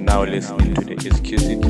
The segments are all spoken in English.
Are now listening to the exclusive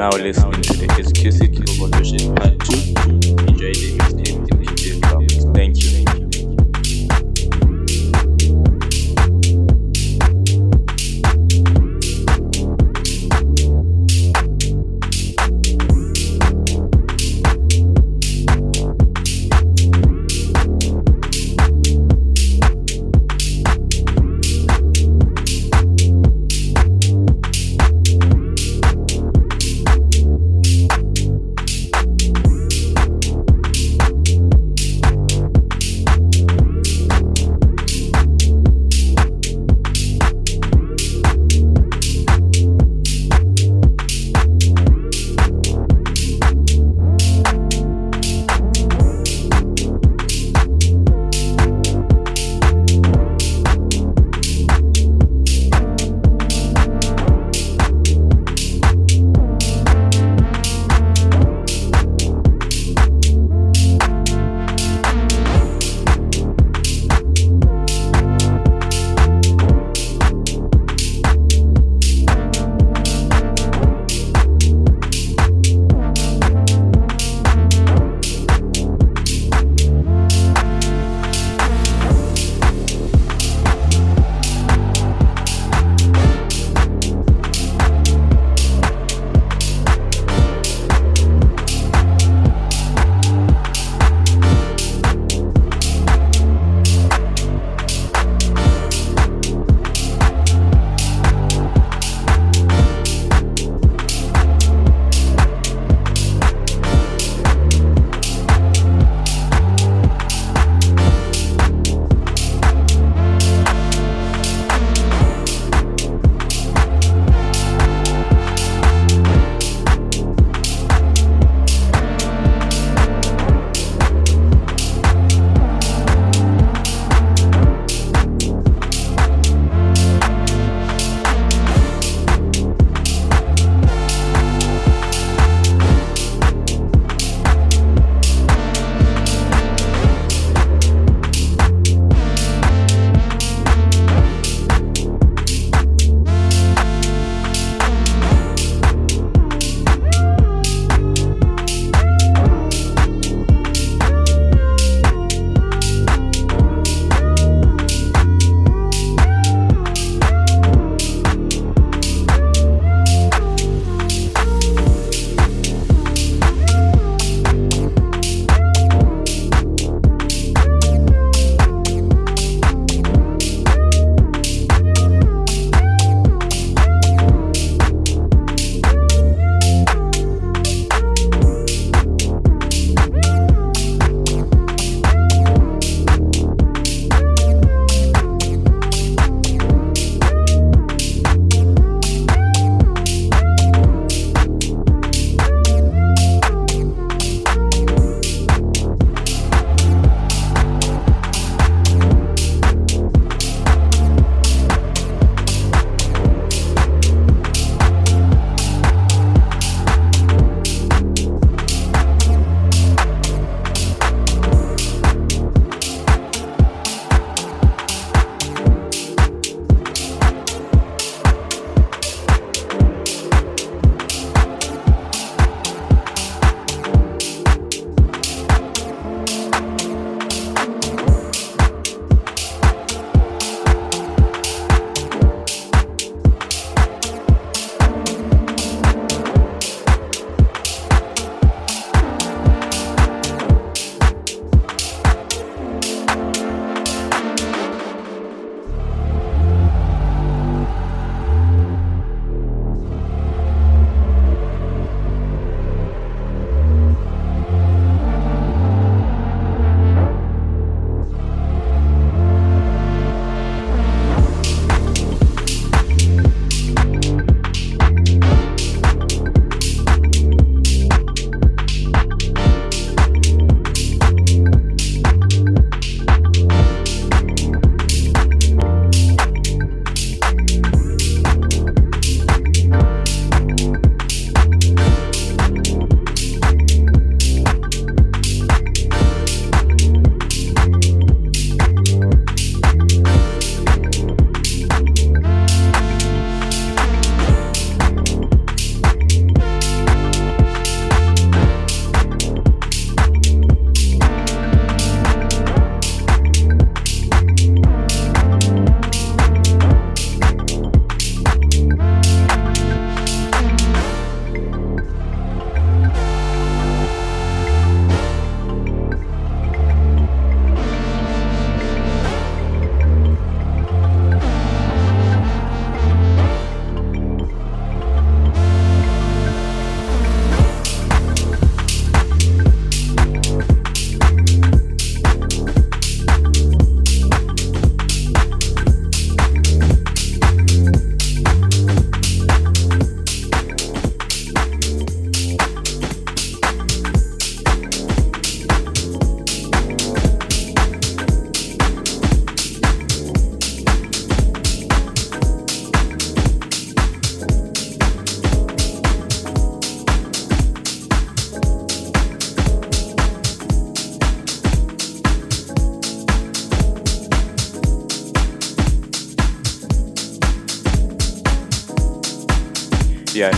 now listening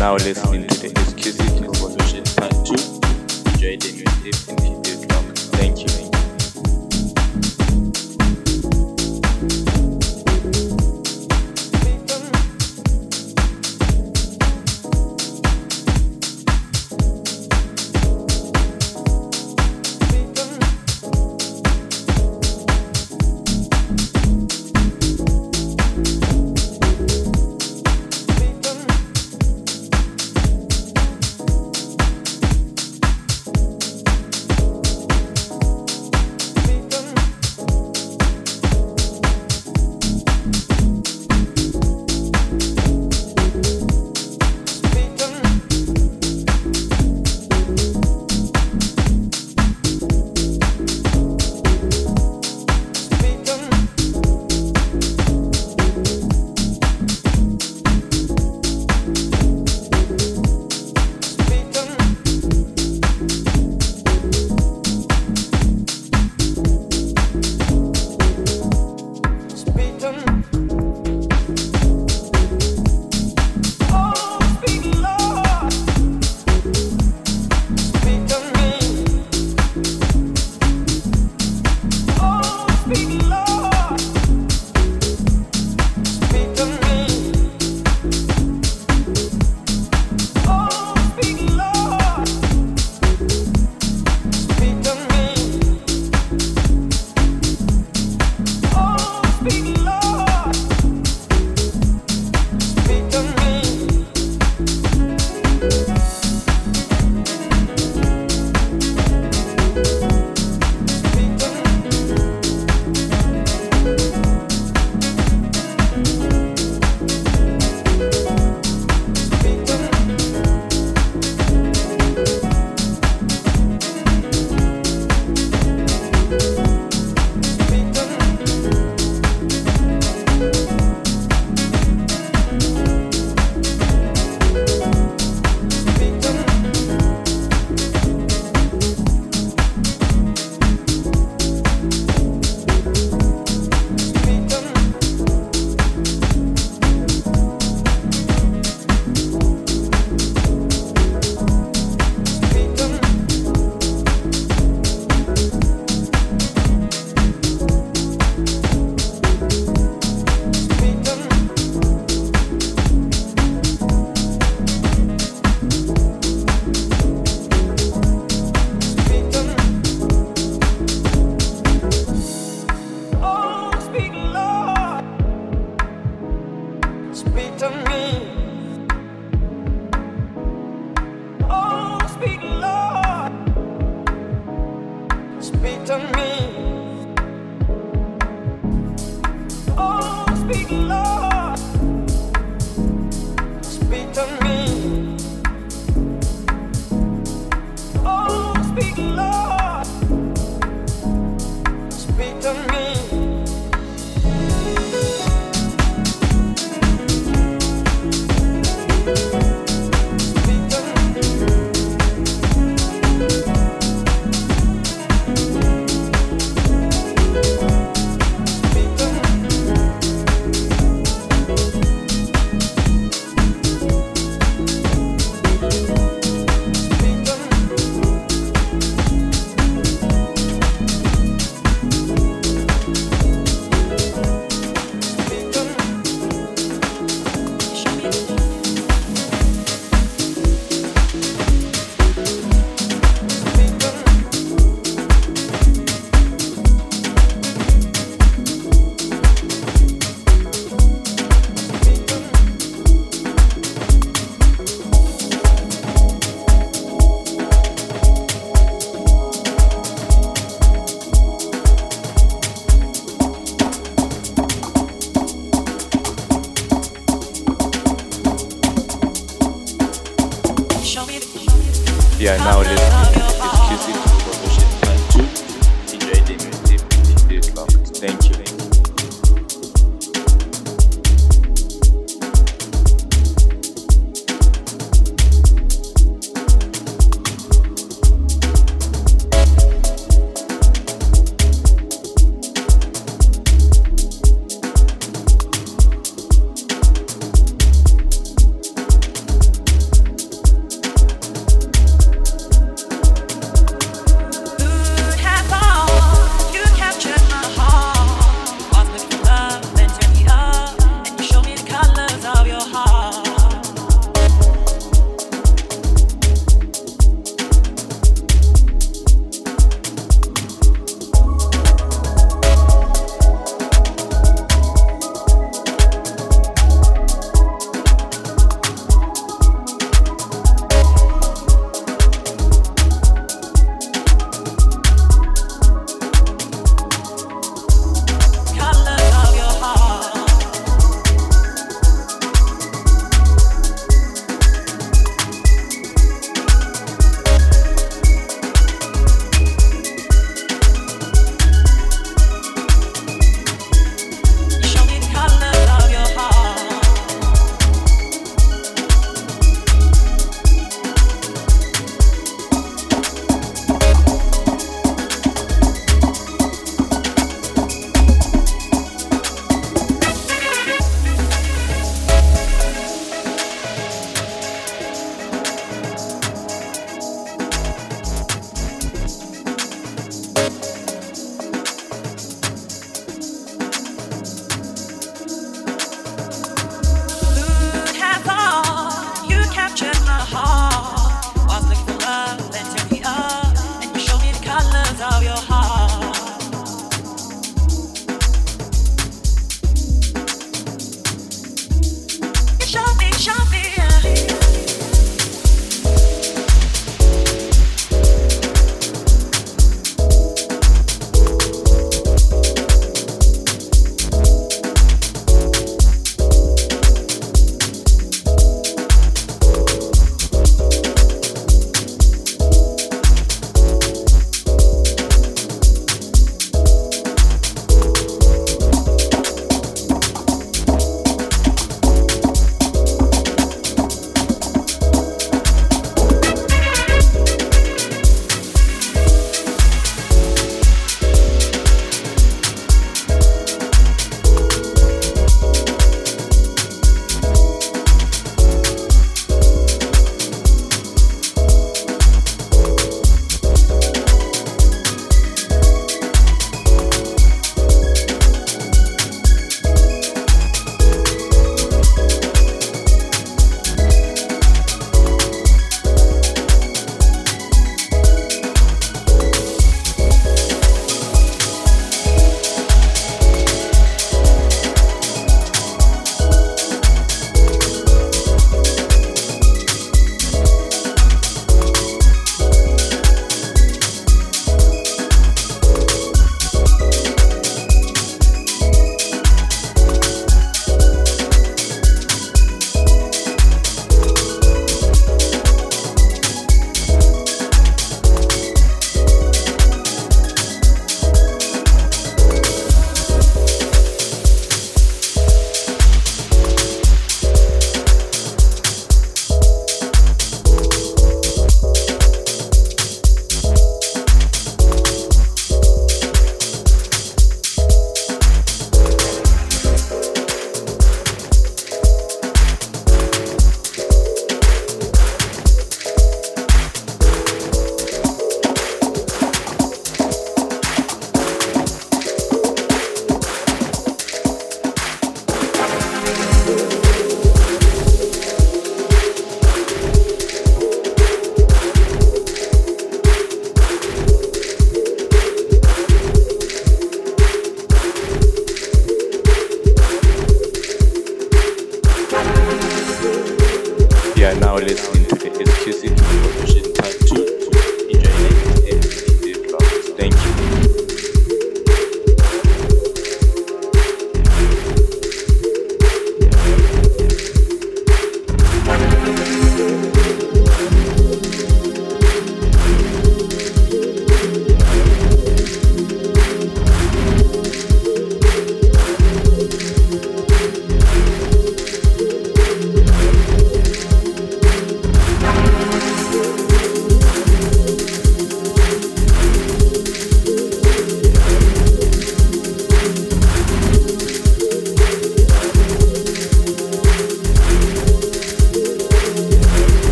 now listening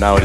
now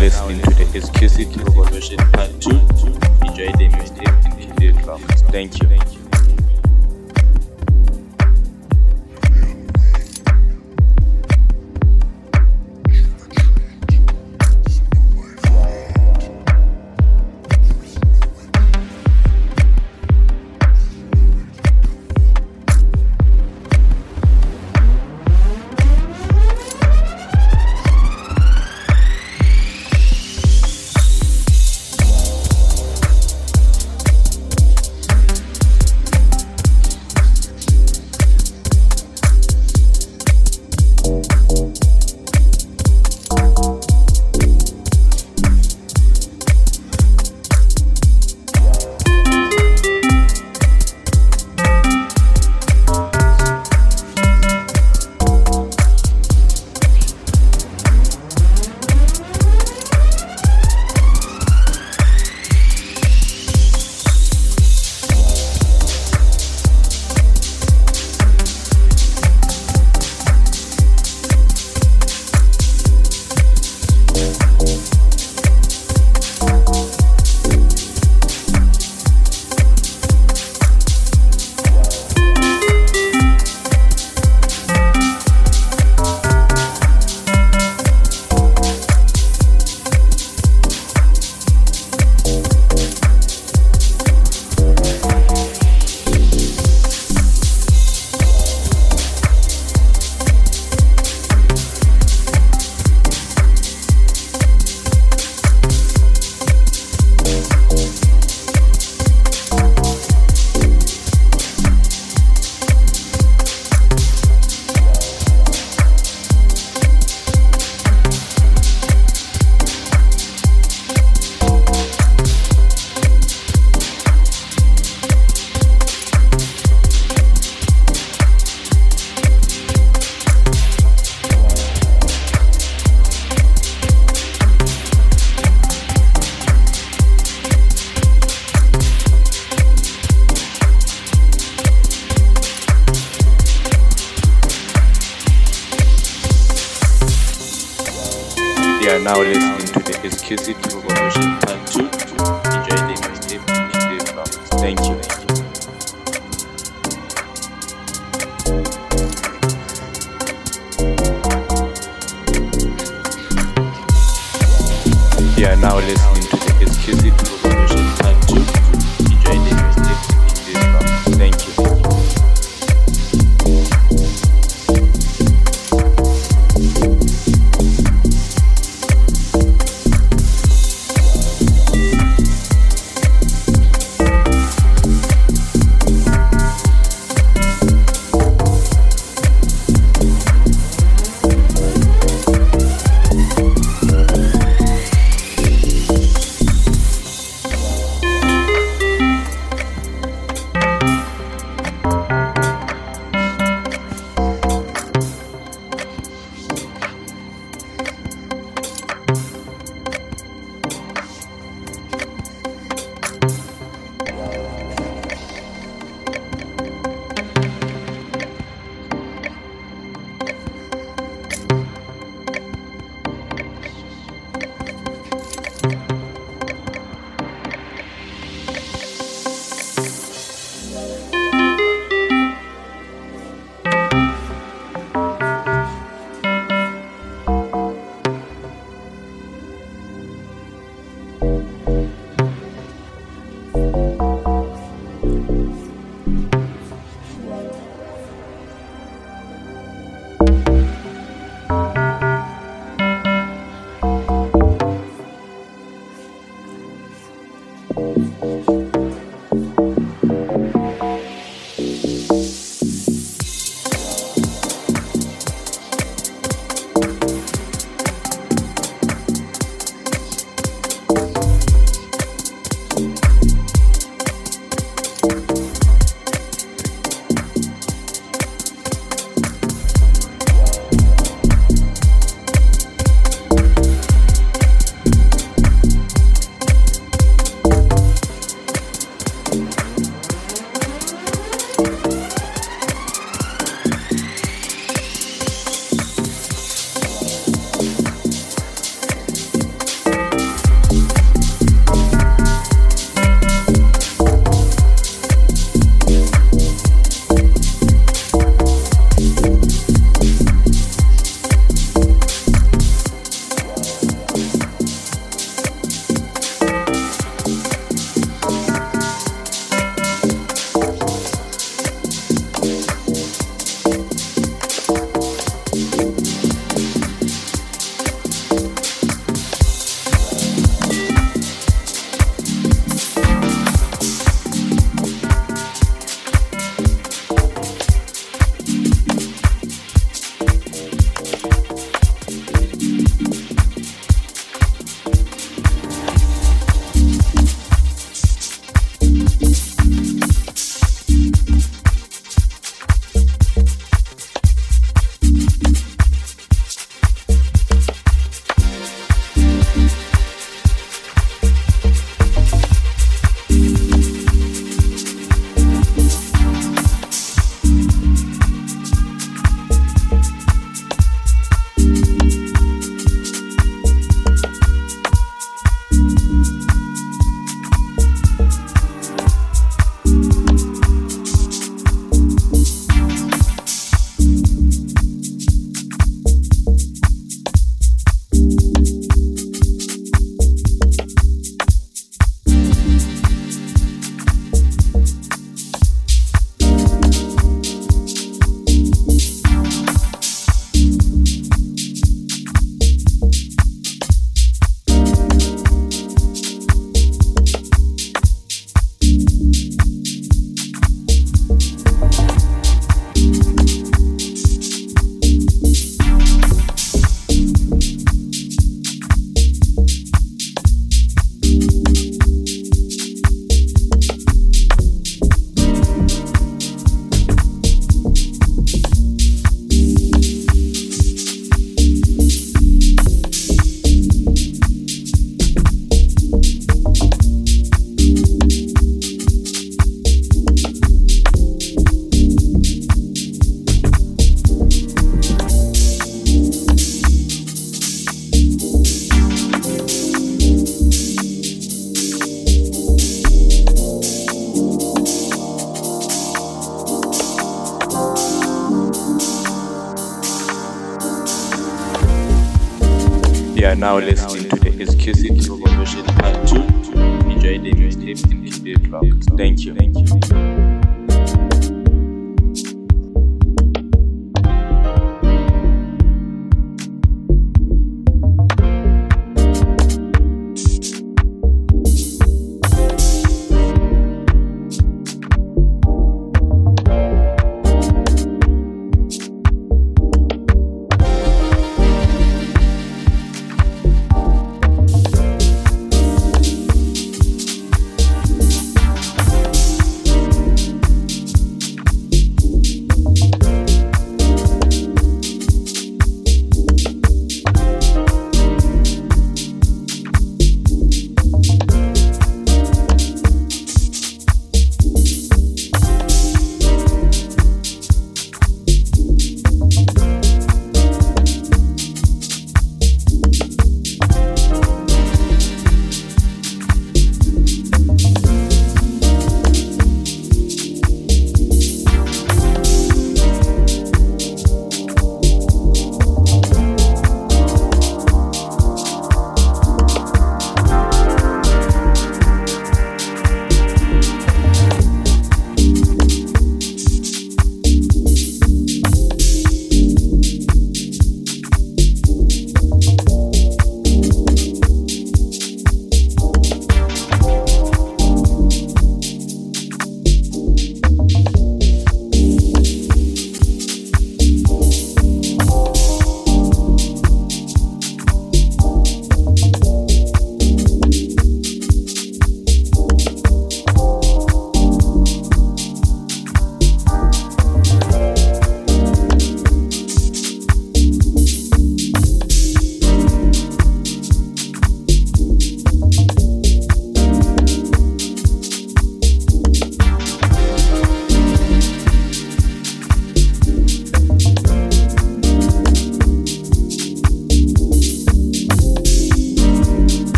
You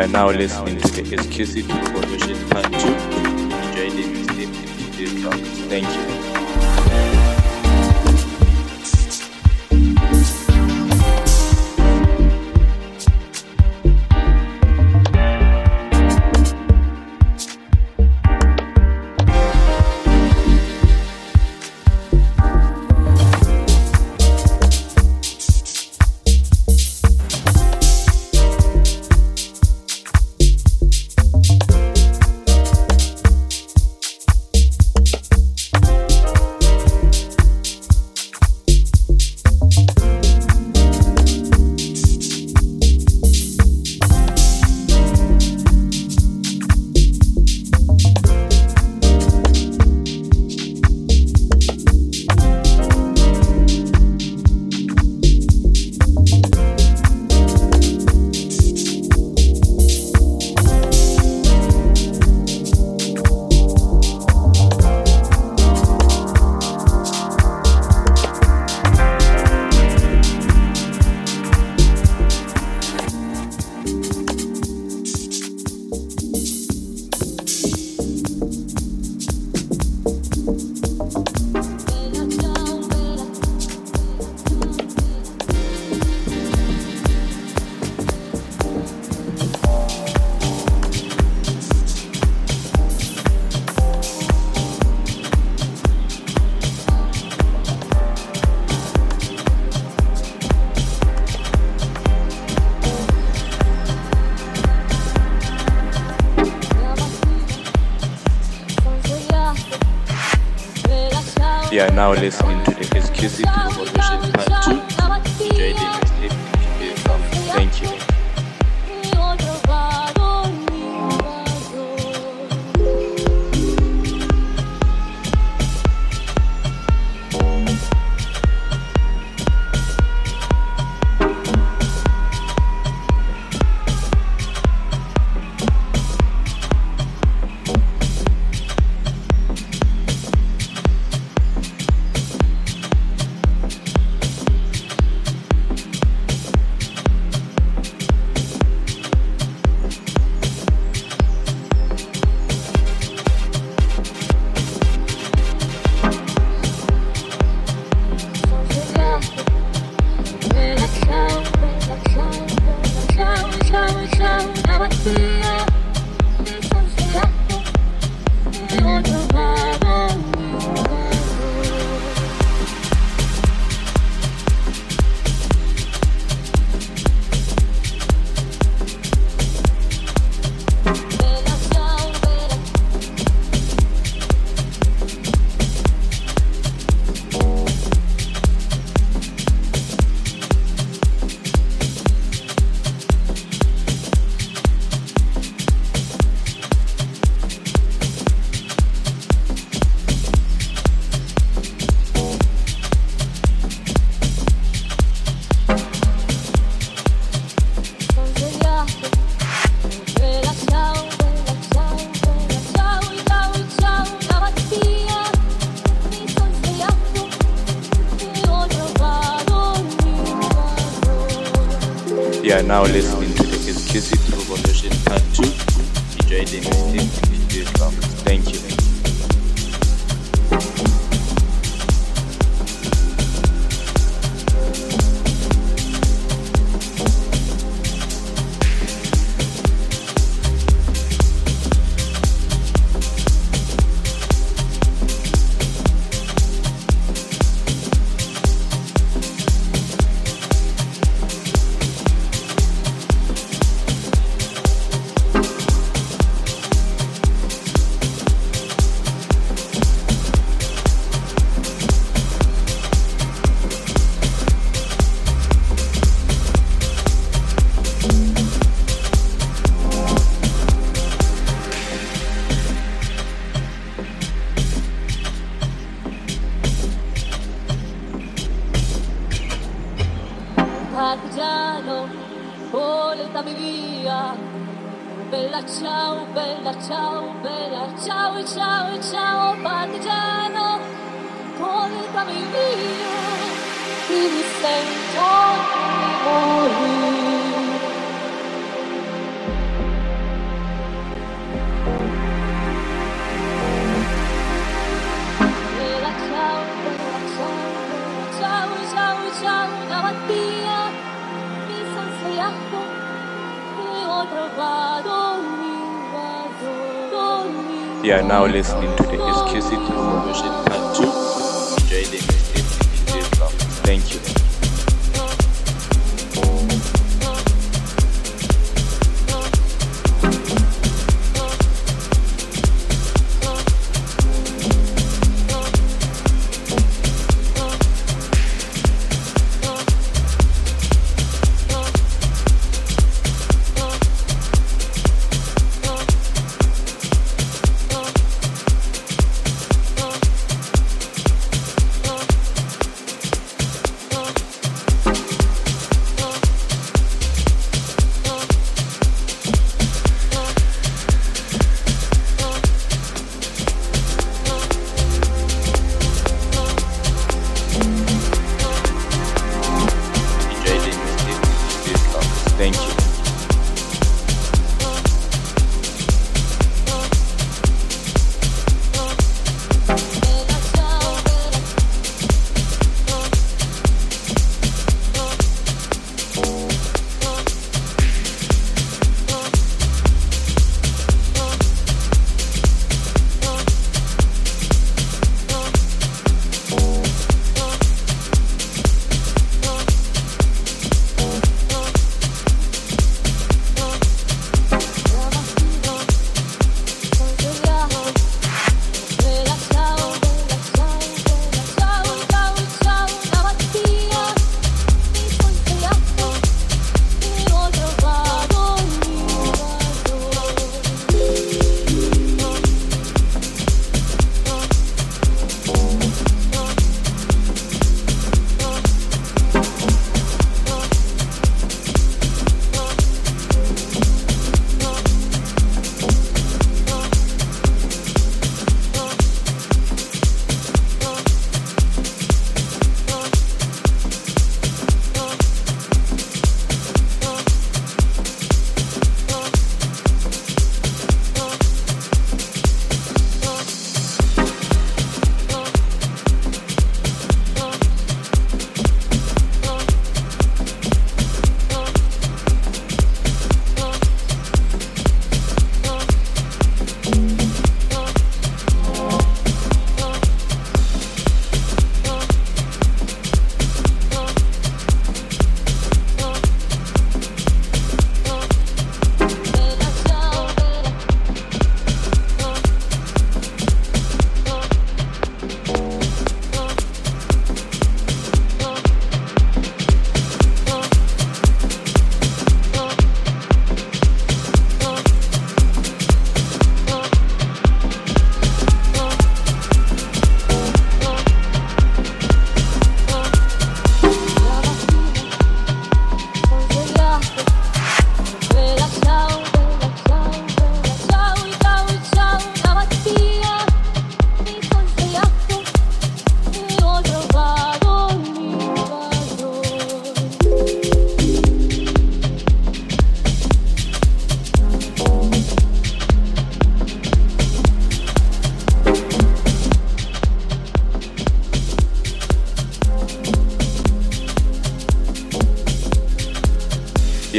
are now listening to the exquisite Revolution Part 2. Enjoy the mixtape and. Thank you. You are now listening to the exquisite Revolution Part 2. Enjoy the made a mistake with this love. now listening to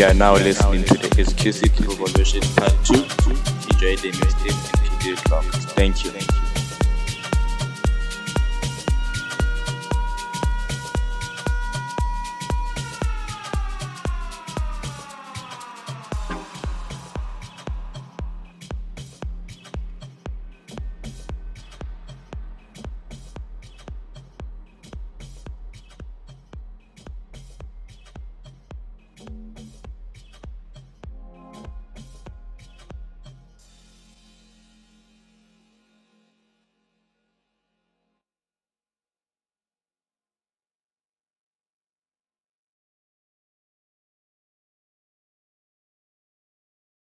You are now listening to the Exquisite Revolution Part 2, DJ Demi Steve and. Thank you.